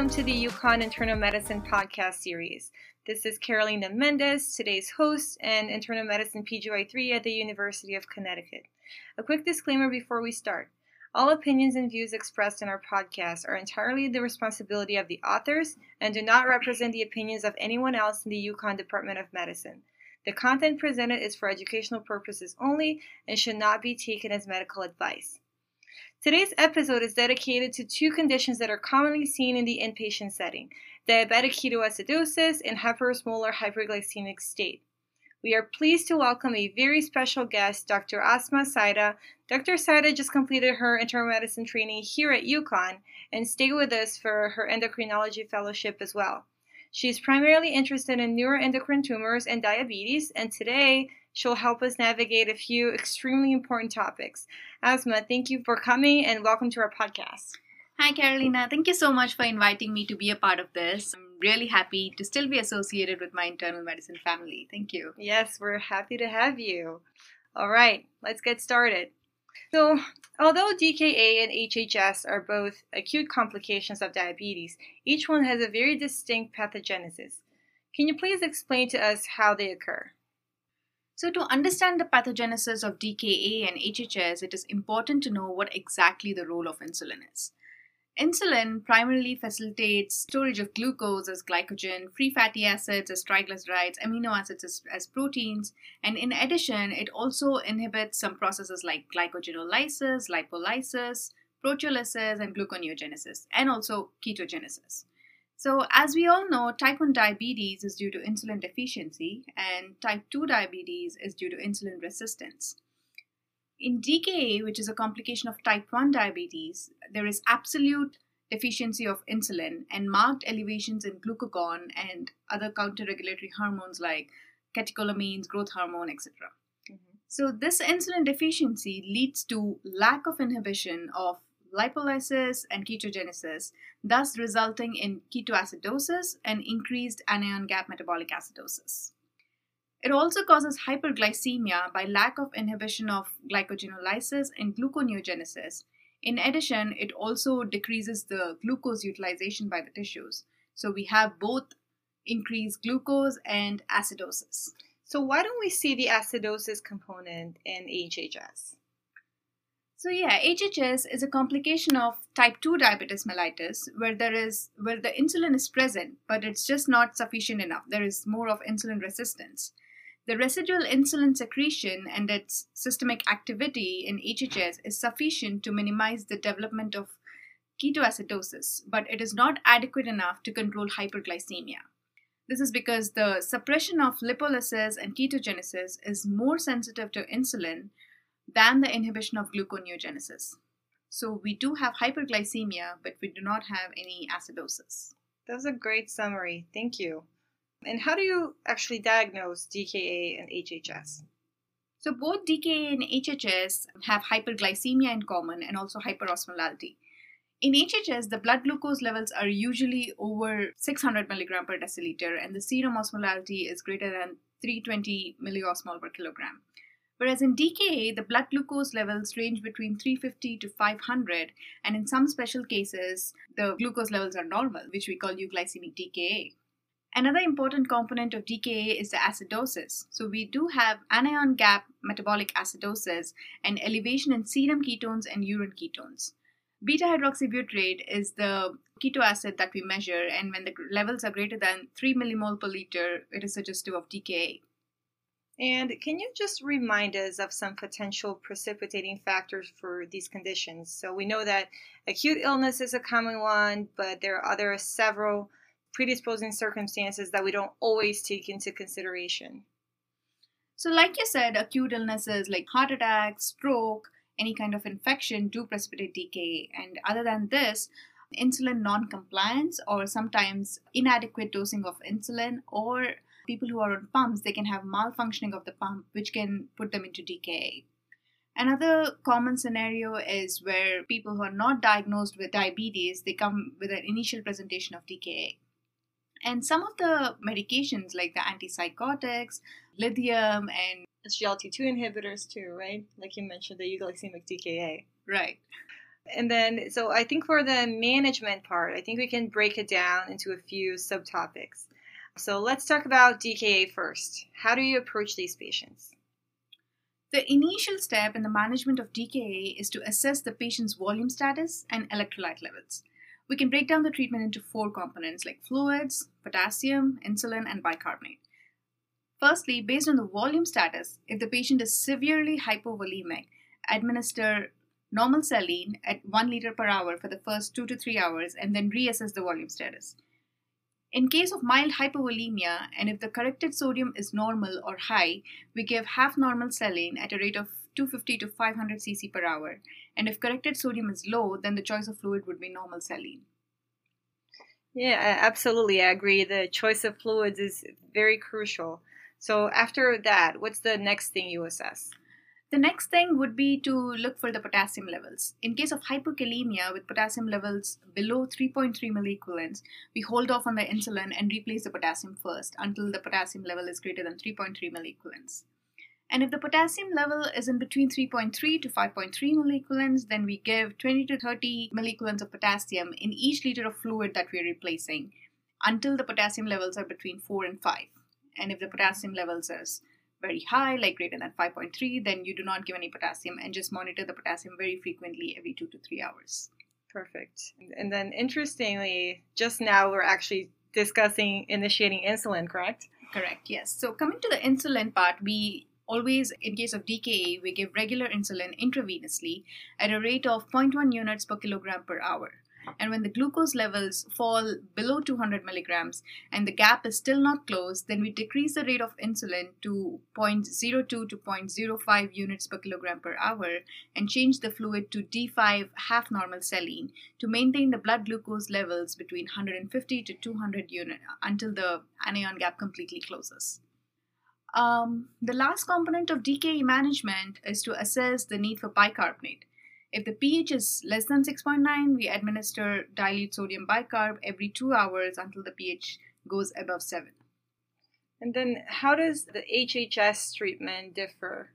Welcome to the UConn Internal Medicine podcast series. This is Carolina Mendez, today's host and internal medicine PGY3 at the University of Connecticut. A quick disclaimer before we start. All opinions and views expressed in our podcast are entirely the responsibility of the authors and do not represent the opinions of anyone else in the UConn Department of Medicine. The content presented is for educational purposes only and should not be taken as medical advice. Today's episode is dedicated to two conditions that are commonly seen in the inpatient setting diabetic ketoacidosis and hyperosmolar hyperglycemic state. We are pleased to welcome a very special guest, Dr. Asma Saida. Dr. Saida just completed her internal medicine training here at UConn and stayed with us for her endocrinology fellowship as well. She is primarily interested in neuroendocrine tumors and diabetes, and today She'll help us navigate a few extremely important topics. Asma, thank you for coming and welcome to our podcast. Hi, Carolina. Thank you so much for inviting me to be a part of this. I'm really happy to still be associated with my internal medicine family. Thank you. Yes, we're happy to have you. All right, let's get started. So, although DKA and HHS are both acute complications of diabetes, each one has a very distinct pathogenesis. Can you please explain to us how they occur? So, to understand the pathogenesis of DKA and HHS, it is important to know what exactly the role of insulin is. Insulin primarily facilitates storage of glucose as glycogen, free fatty acids as triglycerides, amino acids as, as proteins, and in addition, it also inhibits some processes like glycogenolysis, lipolysis, proteolysis, and gluconeogenesis, and also ketogenesis. So, as we all know, type 1 diabetes is due to insulin deficiency, and type 2 diabetes is due to insulin resistance. In DKA, which is a complication of type 1 diabetes, there is absolute deficiency of insulin and marked elevations in glucagon and other counter-regulatory hormones like catecholamines, growth hormone, etc. Mm-hmm. So, this insulin deficiency leads to lack of inhibition of lipolysis and ketogenesis, thus resulting in ketoacidosis and increased anion gap metabolic acidosis. It also causes hyperglycemia by lack of inhibition of glycogenolysis and gluconeogenesis. In addition, it also decreases the glucose utilization by the tissues. So we have both increased glucose and acidosis. So why don't we see the acidosis component in HHS? So yeah, HHS is a complication of type 2 diabetes mellitus where there is where the insulin is present but it's just not sufficient enough. There is more of insulin resistance. The residual insulin secretion and its systemic activity in HHS is sufficient to minimize the development of ketoacidosis, but it is not adequate enough to control hyperglycemia. This is because the suppression of lipolysis and ketogenesis is more sensitive to insulin than the inhibition of gluconeogenesis. So we do have hyperglycemia, but we do not have any acidosis. That was a great summary. Thank you. And how do you actually diagnose DKA and HHS? So both DKA and HHS have hyperglycemia in common and also hyperosmolality. In HHS, the blood glucose levels are usually over 600 milligram per deciliter, and the serum osmolality is greater than 320 milliosmol per kilogram. Whereas in DKA, the blood glucose levels range between 350 to 500, and in some special cases, the glucose levels are normal, which we call euglycemic DKA. Another important component of DKA is the acidosis. So we do have anion gap metabolic acidosis and elevation in serum ketones and urine ketones. Beta hydroxybutyrate is the keto acid that we measure, and when the levels are greater than 3 millimole per liter, it is suggestive of DKA. And can you just remind us of some potential precipitating factors for these conditions? So we know that acute illness is a common one, but there are other several predisposing circumstances that we don't always take into consideration. So, like you said, acute illnesses like heart attack, stroke, any kind of infection do precipitate DKA. And other than this, insulin non compliance or sometimes inadequate dosing of insulin or people who are on pumps, they can have malfunctioning of the pump, which can put them into DKA. Another common scenario is where people who are not diagnosed with diabetes, they come with an initial presentation of DKA. And some of the medications like the antipsychotics, lithium, and SGLT2 inhibitors too, right? Like you mentioned, the euglycemic DKA. Right. And then, so I think for the management part, I think we can break it down into a few subtopics. So let's talk about DKA first. How do you approach these patients? The initial step in the management of DKA is to assess the patient's volume status and electrolyte levels. We can break down the treatment into four components like fluids, potassium, insulin, and bicarbonate. Firstly, based on the volume status, if the patient is severely hypovolemic, administer normal saline at 1 liter per hour for the first 2 to 3 hours and then reassess the volume status. In case of mild hypovolemia, and if the corrected sodium is normal or high, we give half normal saline at a rate of 250 to 500 cc per hour. And if corrected sodium is low, then the choice of fluid would be normal saline. Yeah, absolutely. I agree. The choice of fluids is very crucial. So, after that, what's the next thing you assess? The next thing would be to look for the potassium levels. In case of hypokalemia with potassium levels below 3.3 milliequivalents, we hold off on the insulin and replace the potassium first until the potassium level is greater than 3.3 milliequivalents. And if the potassium level is in between 3.3 to 5.3 milliequivalents, then we give 20 to 30 milliequivalents of potassium in each liter of fluid that we are replacing until the potassium levels are between 4 and 5. And if the potassium levels is very high, like greater than 5.3, then you do not give any potassium and just monitor the potassium very frequently every two to three hours. Perfect. And then interestingly, just now we're actually discussing initiating insulin, correct? Correct, yes. So coming to the insulin part, we always, in case of DKA, we give regular insulin intravenously at a rate of 0.1 units per kilogram per hour. And when the glucose levels fall below 200 milligrams and the gap is still not closed, then we decrease the rate of insulin to 0.02 to 0.05 units per kilogram per hour and change the fluid to D5 half normal saline to maintain the blood glucose levels between 150 to 200 units until the anion gap completely closes. Um, the last component of DKA management is to assess the need for bicarbonate. If the pH is less than 6.9, we administer dilute sodium bicarb every two hours until the pH goes above 7. And then, how does the HHS treatment differ?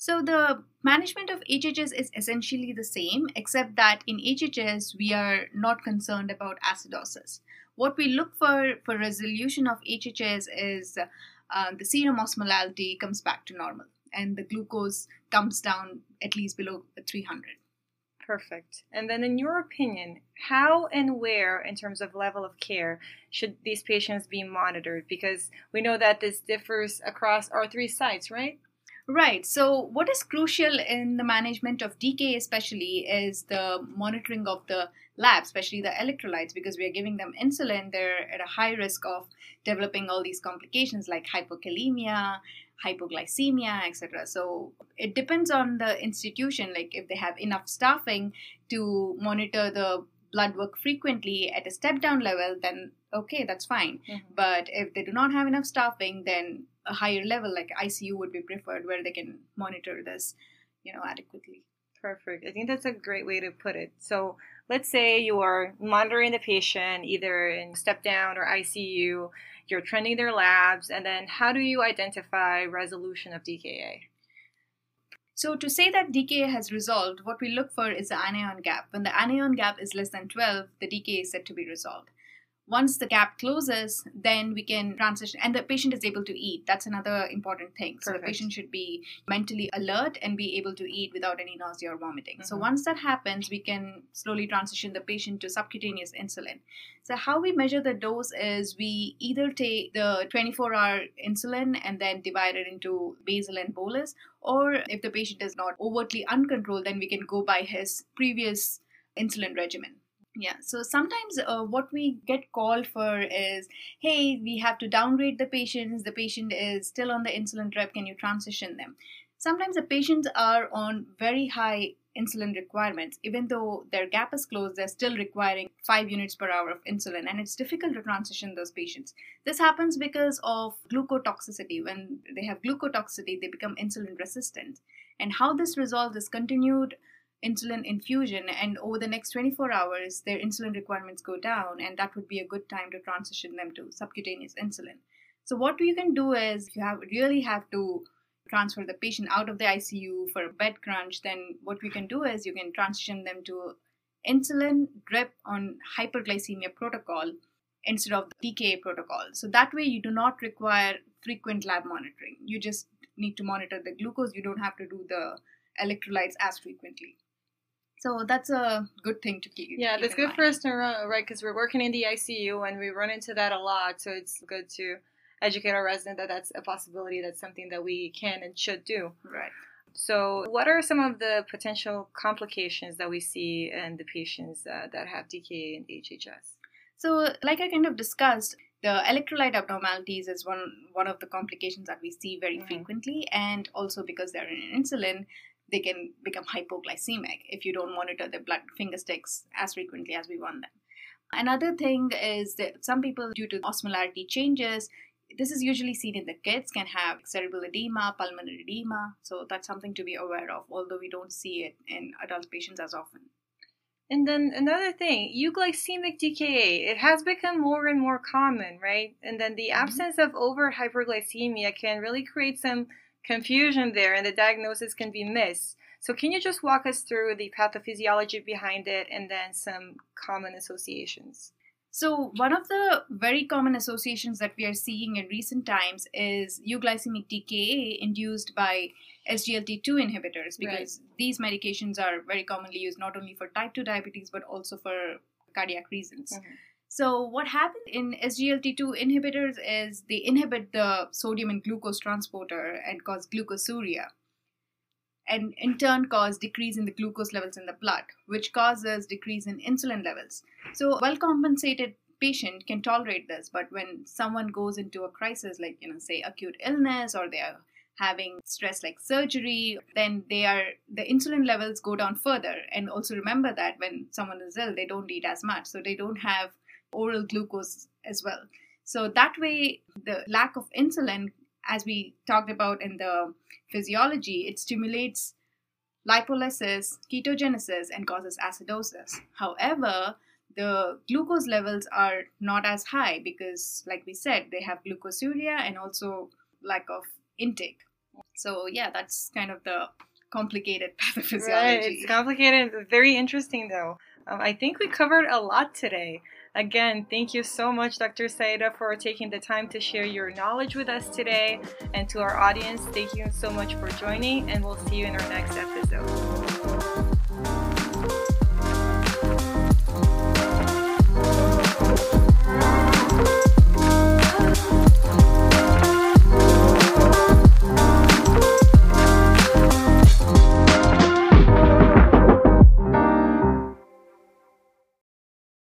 So, the management of HHS is essentially the same, except that in HHS, we are not concerned about acidosis. What we look for for resolution of HHS is uh, the serum osmolality comes back to normal and the glucose comes down at least below 300. Perfect. And then, in your opinion, how and where, in terms of level of care, should these patients be monitored? Because we know that this differs across our three sites, right? Right. So, what is crucial in the management of DK, especially, is the monitoring of the lab, especially the electrolytes, because we are giving them insulin. They're at a high risk of developing all these complications like hypokalemia, hypoglycemia, etc. So it depends on the institution, like if they have enough staffing to monitor the blood work frequently at a step down level, then okay, that's fine. Mm-hmm. But if they do not have enough staffing, then a higher level like ICU would be preferred where they can monitor this, you know, adequately. Perfect. I think that's a great way to put it. So let's say you are monitoring the patient either in step down or ICU you're trending their labs, and then how do you identify resolution of DKA? So, to say that DKA has resolved, what we look for is the anion gap. When the anion gap is less than 12, the DKA is said to be resolved. Once the gap closes, then we can transition, and the patient is able to eat. That's another important thing. So, the patient should be mentally alert and be able to eat without any nausea or vomiting. Mm-hmm. So, once that happens, we can slowly transition the patient to subcutaneous insulin. So, how we measure the dose is we either take the 24 hour insulin and then divide it into basal and bolus, or if the patient is not overtly uncontrolled, then we can go by his previous insulin regimen. Yeah, so sometimes uh, what we get called for is, hey, we have to downgrade the patients. The patient is still on the insulin drip. Can you transition them? Sometimes the patients are on very high insulin requirements. Even though their gap is closed, they're still requiring 5 units per hour of insulin, and it's difficult to transition those patients. This happens because of glucotoxicity. When they have glucotoxicity, they become insulin resistant. And how this resolves is continued insulin infusion and over the next 24 hours their insulin requirements go down and that would be a good time to transition them to subcutaneous insulin so what you can do is you have really have to transfer the patient out of the ICU for a bed crunch, then what we can do is you can transition them to insulin drip on hyperglycemia protocol instead of the DKA protocol. So that way you do not require frequent lab monitoring. You just need to monitor the glucose. You don't have to do the electrolytes as frequently. So that's a good thing to keep. Yeah, keep that's good mind. for us to run, right? Because we're working in the ICU and we run into that a lot. So it's good to educate our resident that that's a possibility. That's something that we can and should do. Right. So, what are some of the potential complications that we see in the patients uh, that have DKA and HHS? So, like I kind of discussed, the electrolyte abnormalities is one one of the complications that we see very Mhm. frequently, and also because they're in insulin, they can become hypoglycemic if you don't monitor their blood finger sticks as frequently as we want them. Another thing is that some people, due to osmolarity changes, this is usually seen in the kids, can have cerebral edema, pulmonary edema. So that's something to be aware of, although we don't see it in adult patients as often. And then another thing, euglycemic DKA, it has become more and more common, right? And then the Mhm. absence of over hyperglycemia can really create some confusion there and the diagnosis can be missed. So can you just walk us through the pathophysiology behind it and then some common associations? So, one of the very common associations that we are seeing in recent times is euglycemic DKA induced by SGLT2 inhibitors because these medications are very commonly used not only for type 2 diabetes but also for cardiac reasons. Mhm. So, what happens in SGLT2 inhibitors is they inhibit the sodium and glucose transporter and cause glucosuria and in turn cause decrease in the glucose levels in the blood, which causes decrease in insulin levels. So, well compensated patient can tolerate this, but when someone goes into a crisis, like you know, say acute illness, or they are having stress like surgery, then they are the insulin levels go down further. And also remember that when someone is ill, they don't eat as much, so they don't have oral glucose as well. So that way, the lack of insulin, as we talked about in the physiology, it stimulates lipolysis, ketogenesis, and causes acidosis. However, the glucose levels are not as high because, like we said, they have glucosuria and also lack of intake. So, yeah, that's kind of the complicated pathophysiology. Right, it's complicated, very interesting though. Um, I think we covered a lot today. Again, thank you so much, Dr. Saida, for taking the time to share your knowledge with us today. And to our audience, thank you so much for joining, and we'll see you in our next episode.